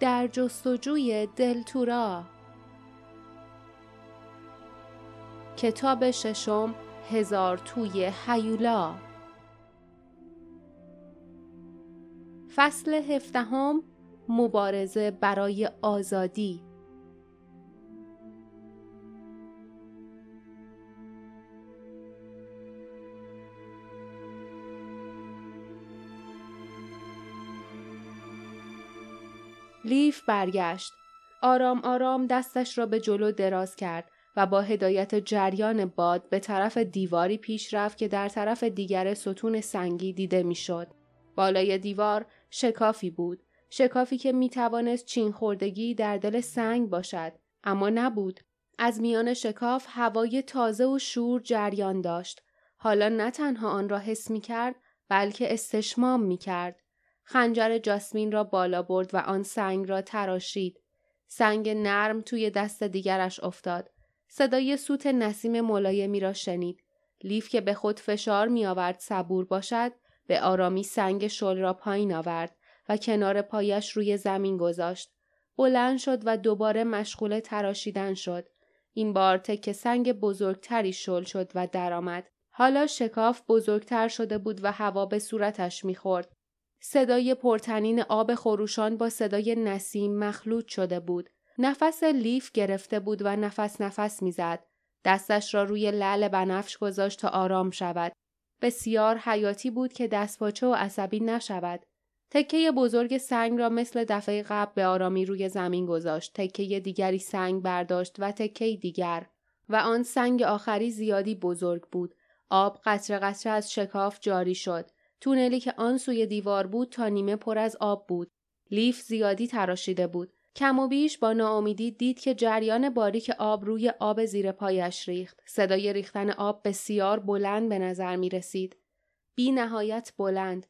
در جستجوی دلتورا کتاب ششم هزار توی هیولا. فصل هفدهم مبارزه برای آزادی. لیف برگشت. آرام آرام دستش را به جلو دراز کرد و با هدایت جریان باد به طرف دیواری پیش رفت که در طرف دیگر ستون سنگی دیده می‌شد. بالای دیوار شکافی بود. شکافی که می توانست چین خوردگی در دل سنگ باشد. اما نبود. از میان شکاف هوای تازه و شور جریان داشت. حالا نه تنها آن را حس می کرد بلکه استشمام می کرد. خنجر جاسمین را بالا برد و آن سنگ را تراشید. سنگ نرم توی دست دیگرش افتاد. صدای سوت نسیم ملایمی را شنید. لیف که به خود فشار می آورد صبور باشد به آرامی سنگ شل را پایین آورد و کنار پایش روی زمین گذاشت. بلند شد و دوباره مشغول تراشیدن شد. این بار تک سنگ بزرگتری شل شد و درآمد. حالا شکاف بزرگتر شده بود و هوا به صورتش می‌خورد. صدای پرتنین آب خروشان با صدای نسیم مخلوط شده بود. نفس لیف گرفته بود و نفس نفس می‌زد. دستش را روی لعل بنفش گذاشت تا آرام شود. بسیار حیاتی بود که دستپاچه و عصبی نشود. تکه بزرگ سنگ را مثل دفعه قبل به آرامی روی زمین گذاشت. تکه دیگری سنگ برداشت و تکه دیگر و آن سنگ آخری زیادی بزرگ بود. آب قطره قطره از شکاف جاری شد. تونلی که آن سوی دیوار بود تا نیمه پر از آب بود. لیف زیادی تراشیده بود. کم و بیش با ناامیدی دید که جریان باریک آب روی آب زیر پایش ریخت. صدای ریختن آب بسیار بلند به نظر می رسید. بی نهایت بلند.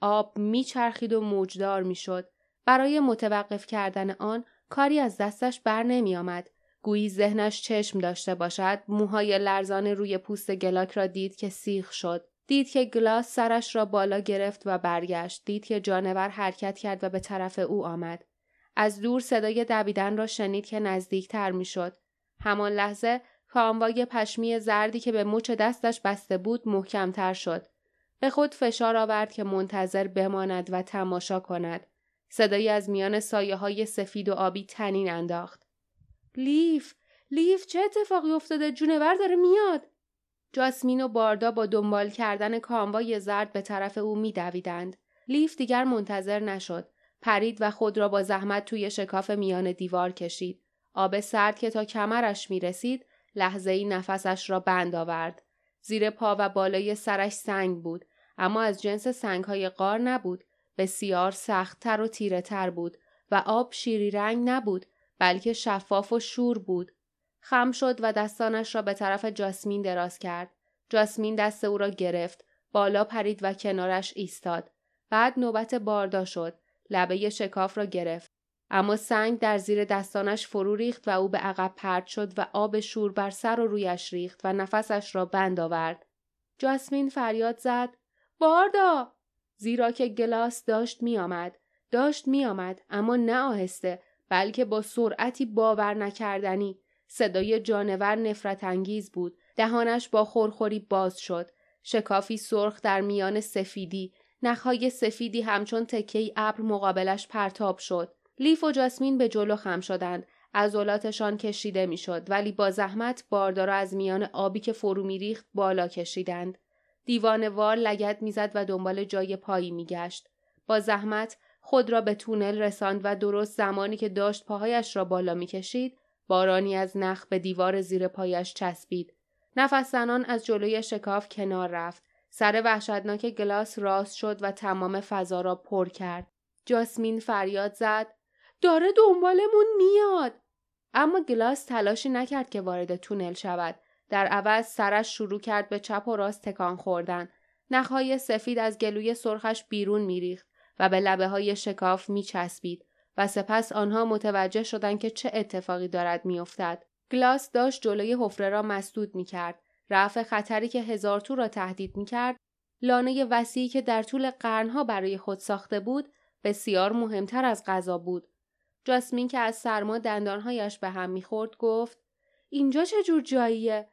آب میچرخید و موجدار می‌شد. برای متوقف کردن آن کاری از دستش بر نمی آمد. گویی ذهنش چشم داشته باشد موهای لرزان روی پوست گلاک را دید که سیخ شد دید که گلاس سرش را بالا گرفت و برگشت. دید که جانور حرکت کرد و به طرف او آمد. از دور صدای دویدن را شنید که نزدیکتر می‌شد. همان لحظه کاموای پشمی زردی که به مچ دستش بسته بود محکمتر شد. به خود فشار آورد که منتظر بماند و تماشا کند. صدایی از میان سایه های سفید و آبی تنین انداخت. لیف! لیف چه اتفاقی افتاده؟ جونور داره میاد! جاسمین و باردا با دنبال کردن کاموای زرد به طرف او میدویدند. لیف دیگر منتظر نشد. پرید و خود را با زحمت توی شکاف میان دیوار کشید. آب سرد که تا کمرش می رسید لحظه ای نفسش را بند آورد. زیر پا و بالای سرش سنگ بود اما از جنس سنگ های قار نبود. بسیار سختتر و تیره تر بود و آب شیری رنگ نبود بلکه شفاف و شور بود. خم شد و دستانش را به طرف جاسمین دراز کرد. جاسمین دست او را گرفت. بالا پرید و کنارش ایستاد. بعد نوبت باردا شد. لبه شکاف را گرفت. اما سنگ در زیر دستانش فرو ریخت و او به عقب پرد شد و آب شور بر سر و رویش ریخت و نفسش را بند آورد. جاسمین فریاد زد. باردا! زیرا که گلاس داشت می آمد. داشت می آمد اما نه آهسته بلکه با سرعتی باور نکردنی. صدای جانور نفرت انگیز بود. دهانش با خورخوری باز شد. شکافی سرخ در میان سفیدی. نخهای سفیدی همچون تکهی ابر مقابلش پرتاب شد. لیف و جاسمین به جلو خم شدند. عضلاتشان کشیده می‌شد ولی با زحمت باردارا از میان آبی که فرو میریخت بالا کشیدند. دیوان وار لگت می‌زد و دنبال جای پایی میگشت. با زحمت خود را به تونل رساند و درست زمانی که داشت پاهایش را بالا می‌کشید بارانی از نخ به دیوار زیر پایش چسبید. نفس زنان از جلوی شکاف کنار رفت. سر وحشتناک گلاس راست شد و تمام فضا را پر کرد. جاسمین فریاد زد. داره دنبالمون میاد. اما گلاس تلاشی نکرد که وارد تونل شود. در عوض سرش شروع کرد به چپ و راست تکان خوردن. نخهای سفید از گلوی سرخش بیرون میریخت و به لبه های شکاف میچسبید. و سپس آنها متوجه شدند که چه اتفاقی دارد میافتد. گلاس داشت جلوی حفره را مسدود می کرد. رفع خطری که هزار تو را تهدید می کرد. لانه وسیعی که در طول قرنها برای خود ساخته بود بسیار مهمتر از غذا بود. جاسمین که از سرما دندانهایش به هم می‌خورد گفت اینجا چه جور جاییه؟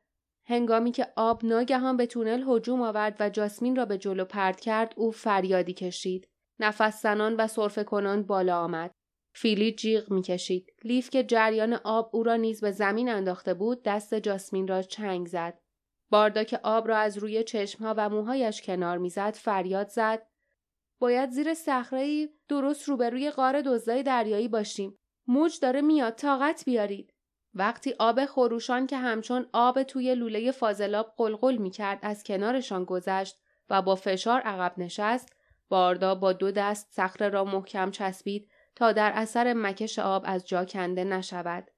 هنگامی که آب ناگهان به تونل هجوم آورد و جاسمین را به جلو پرد کرد او فریادی کشید. نفس زنان و صرفه کنان بالا آمد. فیلی جیغ می‌کشید. لیف که جریان آب او را نیز به زمین انداخته بود دست جاسمین را چنگ زد. باردا که آب را از روی چشمها و موهایش کنار می‌زد فریاد زد باید زیر صخره‌ای درست روبروی غار دزدای دریایی باشیم. موج داره میاد طاقت بیارید. وقتی آب خروشان که همچون آب توی لوله فاضلاب قلقل می‌کرد از کنارشان گذشت و با فشار عقب نشست باردا با دو دست صخره را محکم چسبید تا در اثر مکش آب از جا کنده نشود.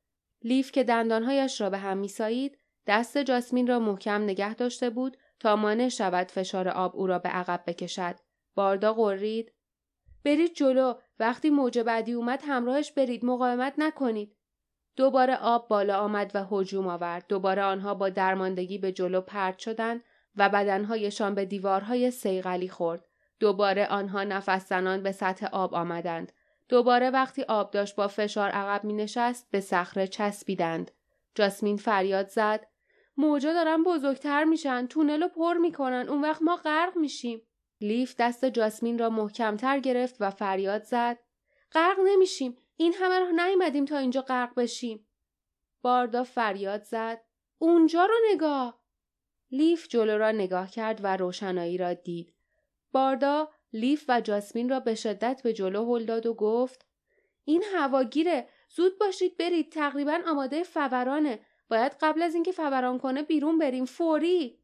لیف که دندانهایش را به هم میسایید دست جاسمین را محکم نگه داشته بود تا مانع شود فشار آب او را به عقب بکشد. باردا قرید برید جلو وقتی موج بعدی اومد همراهش برید مقاومت نکنید. دوباره آب بالا آمد و هجوم آورد. دوباره آنها با درماندگی به جلو پرت شدند و بدنهایشان به دیوارهای سیغلی خورد. دوباره آنها نفس زنان به سطح آب آمدند. دوباره وقتی آب داشت با فشار عقب می نشست به صخره چسبیدند. جاسمین فریاد زد. موجا دارن بزرگتر میشن تونل رو پر می‌کنن. اون وقت ما غرق میشیم. لیف دست جاسمین را محکمتر گرفت و فریاد زد. غرق نمیشیم. این همه راه نیومدیم تا اینجا غرق بشیم. باردا فریاد زد. اونجا رو نگاه. لیف جلو را نگاه کرد و روشنایی را دید. باردا لیف و جاسمین را به شدت به جلو هل داد و گفت این هواگیره زود باشید برید. تقریبا آماده فورانه. باید قبل از اینکه فوران کنه بیرون بریم. فوری.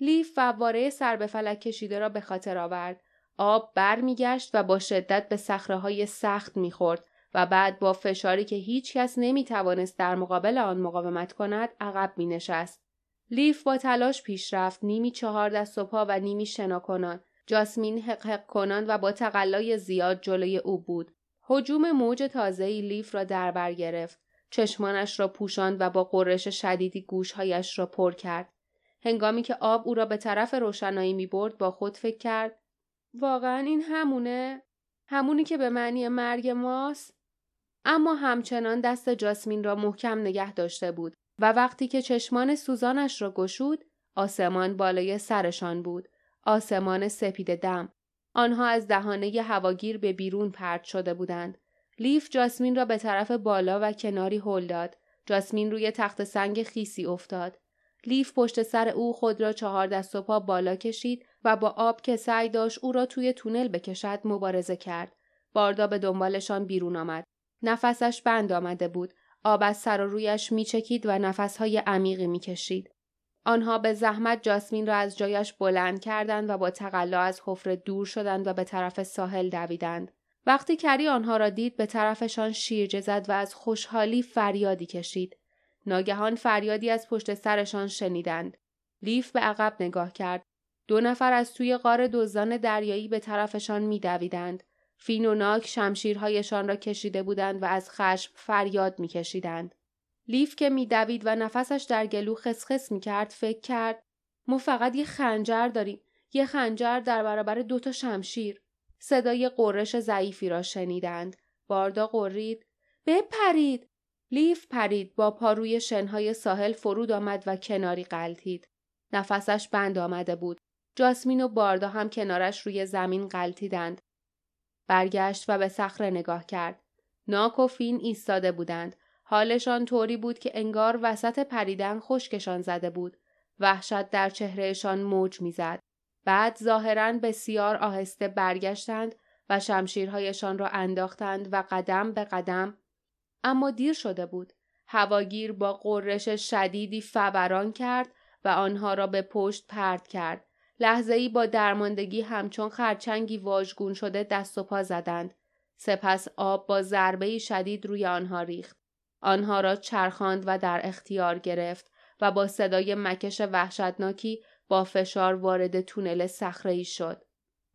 لیف فواره سر به فلک کشیده را به خاطر آورد. آب برمیگشت و با شدت به صخره های سخت می‌خورد و بعد با فشاری که هیچ کس نمی توانست در مقابل آن مقاومت کند عقب می نشست. لیف با تلاش پیش رفت. نیمی چهار دست و پا و نیمی شنا کنان. جاسمین حق کنان و با تقلای زیاد جلوی او بود. حجوم موج تازهی لیف را در بر گرفت. چشمانش را پوشاند و با قررش شدیدی گوشهایش را پر کرد. هنگامی که آب او را به طرف روشنایی می برد با خود فکر کرد واقعا این همونه؟ همونی که به معنی مرگ ماست؟ اما همچنان دست جاسمین را محکم نگه داشته بود و وقتی که چشمان سوزانش را گشود آسمان بالای سرشان بود آسمان سپید دم. آنها از دهانه هواگیر به بیرون پرت شده بودند. لیف جاسمین را به طرف بالا و کناری هل داد. جاسمین روی تخت سنگ خیسی افتاد. لیف پشت سر او خود را چهار دست و پا بالا کشید و با آب که سعی داشت او را توی تونل بکشد مبارزه کرد. باردا به دنبالشان بیرون آمد. نفسش بند آمده بود. آب از سر و رویش میچکید و نفسهای عمیقی می‌کشید. آنها به زحمت جاسمین را از جایش بلند کردند و با تقلا از حفره دور شدند و به طرف ساحل دویدند. وقتی کری آنها را دید به طرفشان شیرجه زد و از خوشحالی فریادی کشید. ناگهان فریادی از پشت سرشان شنیدند. لیف به عقب نگاه کرد. دو نفر از توی غار دزدان دریایی به طرفشان میدویدند. فین و ناک شمشیرهایشان را کشیده بودند و از خشم فریاد میکشیدند. لیف که میدوید و نفسش در گلو خسخس می‌کرد فکر کرد ما فقط یه خنجر داریم. یه خنجر در برابر دوتا شمشیر. صدای قررش ضعیفی را شنیدند. باردا قرید. بپرید. لیف پرید. با پا روی شنهای ساحل فرود آمد و کناری قلتید نفسش بند آمده بود. جاسمین و باردا هم کنارش روی زمین قلتیدند برگشت و به صخره نگاه کرد. ناک و فین ایستاده بودند. حالشان طوری بود که انگار وسط پریدن خشکشان زده بود. وحشت در چهرهشان موج می‌زد. بعد ظاهرا بسیار آهسته برگشتند و شمشیرهایشان را انداختند و قدم به قدم اما دیر شده بود. هواگیر با قررش شدیدی فوران کرد و آنها را به پشت پرد کرد. لحظه ای با درماندگی همچون خرچنگی واژگون شده دست و پا زدند. سپس آب با ضربه شدید روی آنها ریخت. آنها را چرخاند و در اختیار گرفت و با صدای مکش وحشتناکی با فشار وارد تونل صخره شد.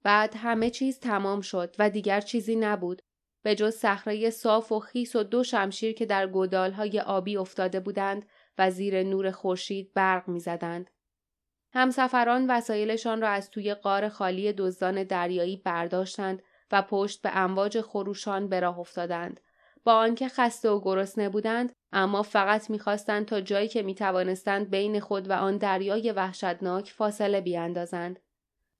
بعد همه چیز تمام شد و دیگر چیزی نبود. به جز صخره صاف و خیس و دو شمشیر که در گودالهای آبی افتاده بودند و زیر نور خورشید برق می‌زدند. همسفران وسایلشان را از توی قار خالی دزدان دریایی برداشتند و پشت به امواج خروشان به راه افتادند. با آنکه خسته و گرسنه بودند اما فقط می‌خواستند تا جایی که می‌توانستند بین خود و آن دریای وحشتناک فاصله بیاندازند.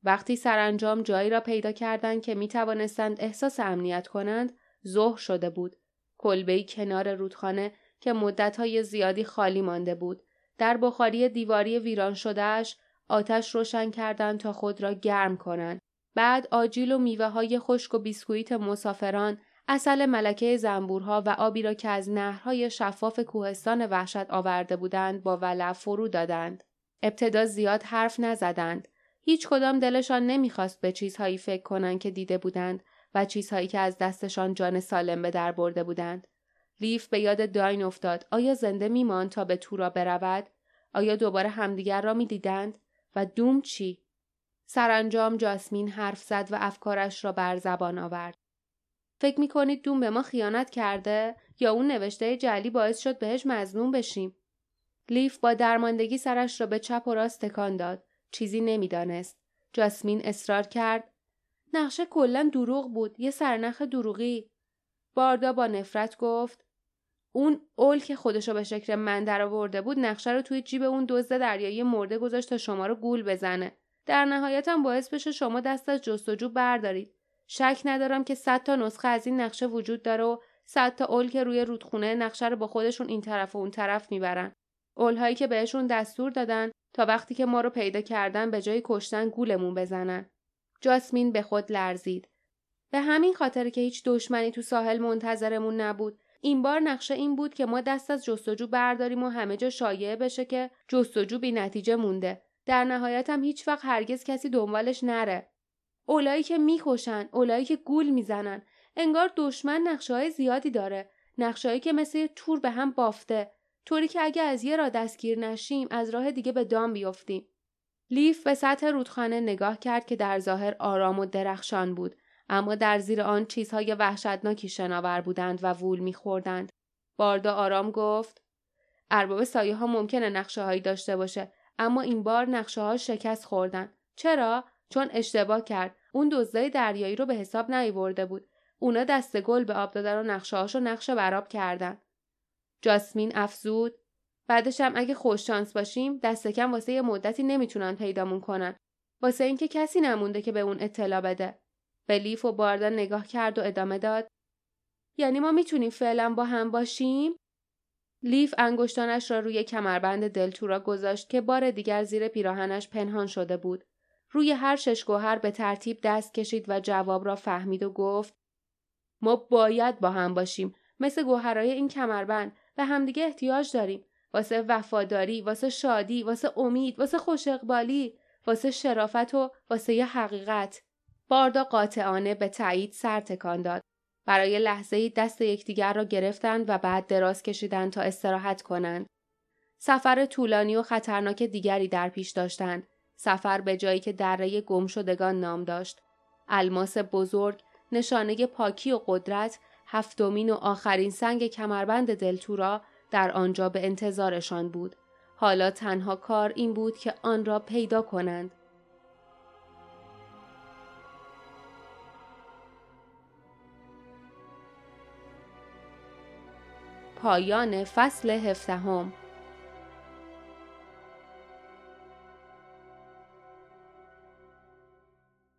وقتی سرانجام جایی را پیدا کردند که می‌توانستند احساس امنیت کنند ظهر شده بود. کلبهای کنار رودخانه که مدتهای زیادی خالی مانده بود. در بخاری دیواری ویران شدهش آتش روشن کردند تا خود را گرم کنند. بعد آجیل و میوه های خشک و بیسکویت مسافران اصل ملکه زنبورها و آبی را که از نهرهای شفاف کوهستان وحشت آورده بودند با ولع فرو دادند. ابتدا زیاد حرف نزدند. هیچ کدام دلشان نمی‌خواست به چیزهایی فکر کنند که دیده بودند و چیزهایی که از دستشان جان سالم به در برده بودند. لیف به یاد داین افتاد. آیا زنده میماند تا به تورا برود؟ آیا دوباره همدیگر را می‌دیدند؟ و دوم چی؟ سرانجام جاسمین حرف زد و افکارش را بر زبان آورد. فکر می‌کنید دوم به ما خیانت کرده یا اون نوشته جلی باعث شد بهش مزنون بشیم؟ لیف با درماندگی سرش را به چپ و راست تکان داد. چیزی نمی‌دانست. جاسمین اصرار کرد. نقشه کلا دروغ بود. یه سرنخ دروغی. باردا با نفرت گفت اون اول که خودشو به شکل من درآورده بود نقشه رو توی جیب اون دزد دریایی مرده گذاشت تا شما رو گول بزنه. در نهایت هم باعث بشه شما دست از جستجو بردارید. شک ندارم که صد تا نسخه از این نقشه وجود داره و صد تا اول که روی رودخونه نقشه رو با خودشون این طرف و اون طرف می‌برن. اولهایی که بهشون دستور دادن تا وقتی که ما رو پیدا کردن به جای کشتن گولمون بزنن. جاسمین به خود لرزید. به همین خاطر که هیچ دشمنی تو ساحل منتظرمون نبود. این بار نقشه این بود که ما دست از جستجو برداریم و همه جا شایعه بشه که جستجو بی نتیجه مونده. در نهایت هم هیچ وقت هرگز کسی دنبالش نره. اولایی که می‌کشن اولایی که گول می‌زنن. انگار دشمن نقشه زیادی داره. نقشهایی که مثل تور به هم بافته. طوری که اگه از یه را دستگیر نشیم از راه دیگه به دام بیفتیم. لیف به سطح رودخانه نگاه کرد که در ظاهر آرام و درخشان بود. اما در زیر آن چیزهای وحشتناکی شناور بودند و وول میخوردند. باردا آرام گفت ارباب سایه ها ممکنه نقشه هایی داشته باشه اما این بار نقشه ها شکست خوردن. چرا؟ چون اشتباه کرد. اون دزدای دریایی رو به حساب نیورده بود. اونا دست گل به آب دادن و نقشه هاشو نقشه براب کردن. جاسمین افزود. بعدش هم اگه خوش شانس باشیم دست کم واسه یه مدتی نمی‌تونن پیدامون کنن. واسه اینکه کسی نمونده که به اون اطلاع بده. به لیف و باردا نگاه کرد و ادامه داد. یعنی ما می‌تونیم فعلا با هم باشیم؟ لیف انگشتانش را روی کمربند دلتورا گذاشت که بار دیگر زیر پیراهنش پنهان شده بود. روی هر شش گوهر به ترتیب دست کشید و جواب را فهمید و گفت ما باید با هم باشیم. مثل گوهرای این کمربند. به همدیگه احتیاج داریم. واسه وفاداری واسه شادی واسه امید واسه خوش اقبالی واسه شرافت و واسه ی حقیقت. باردا قاطعانه به تایید سر تکان داد. برای لحظه دست یکدیگر را گرفتند و بعد دراز کشیدند تا استراحت کنند. سفر طولانی و خطرناک دیگری در پیش داشتند. سفر به جایی که دره گم شدگان نام داشت. الماس بزرگ، نشانه پاکی و قدرت، هفتمین و آخرین سنگ کمربند دلتورا در آنجا به انتظارشان بود. حالا تنها کار این بود که آن را پیدا کنند. پایان فصل هفدهم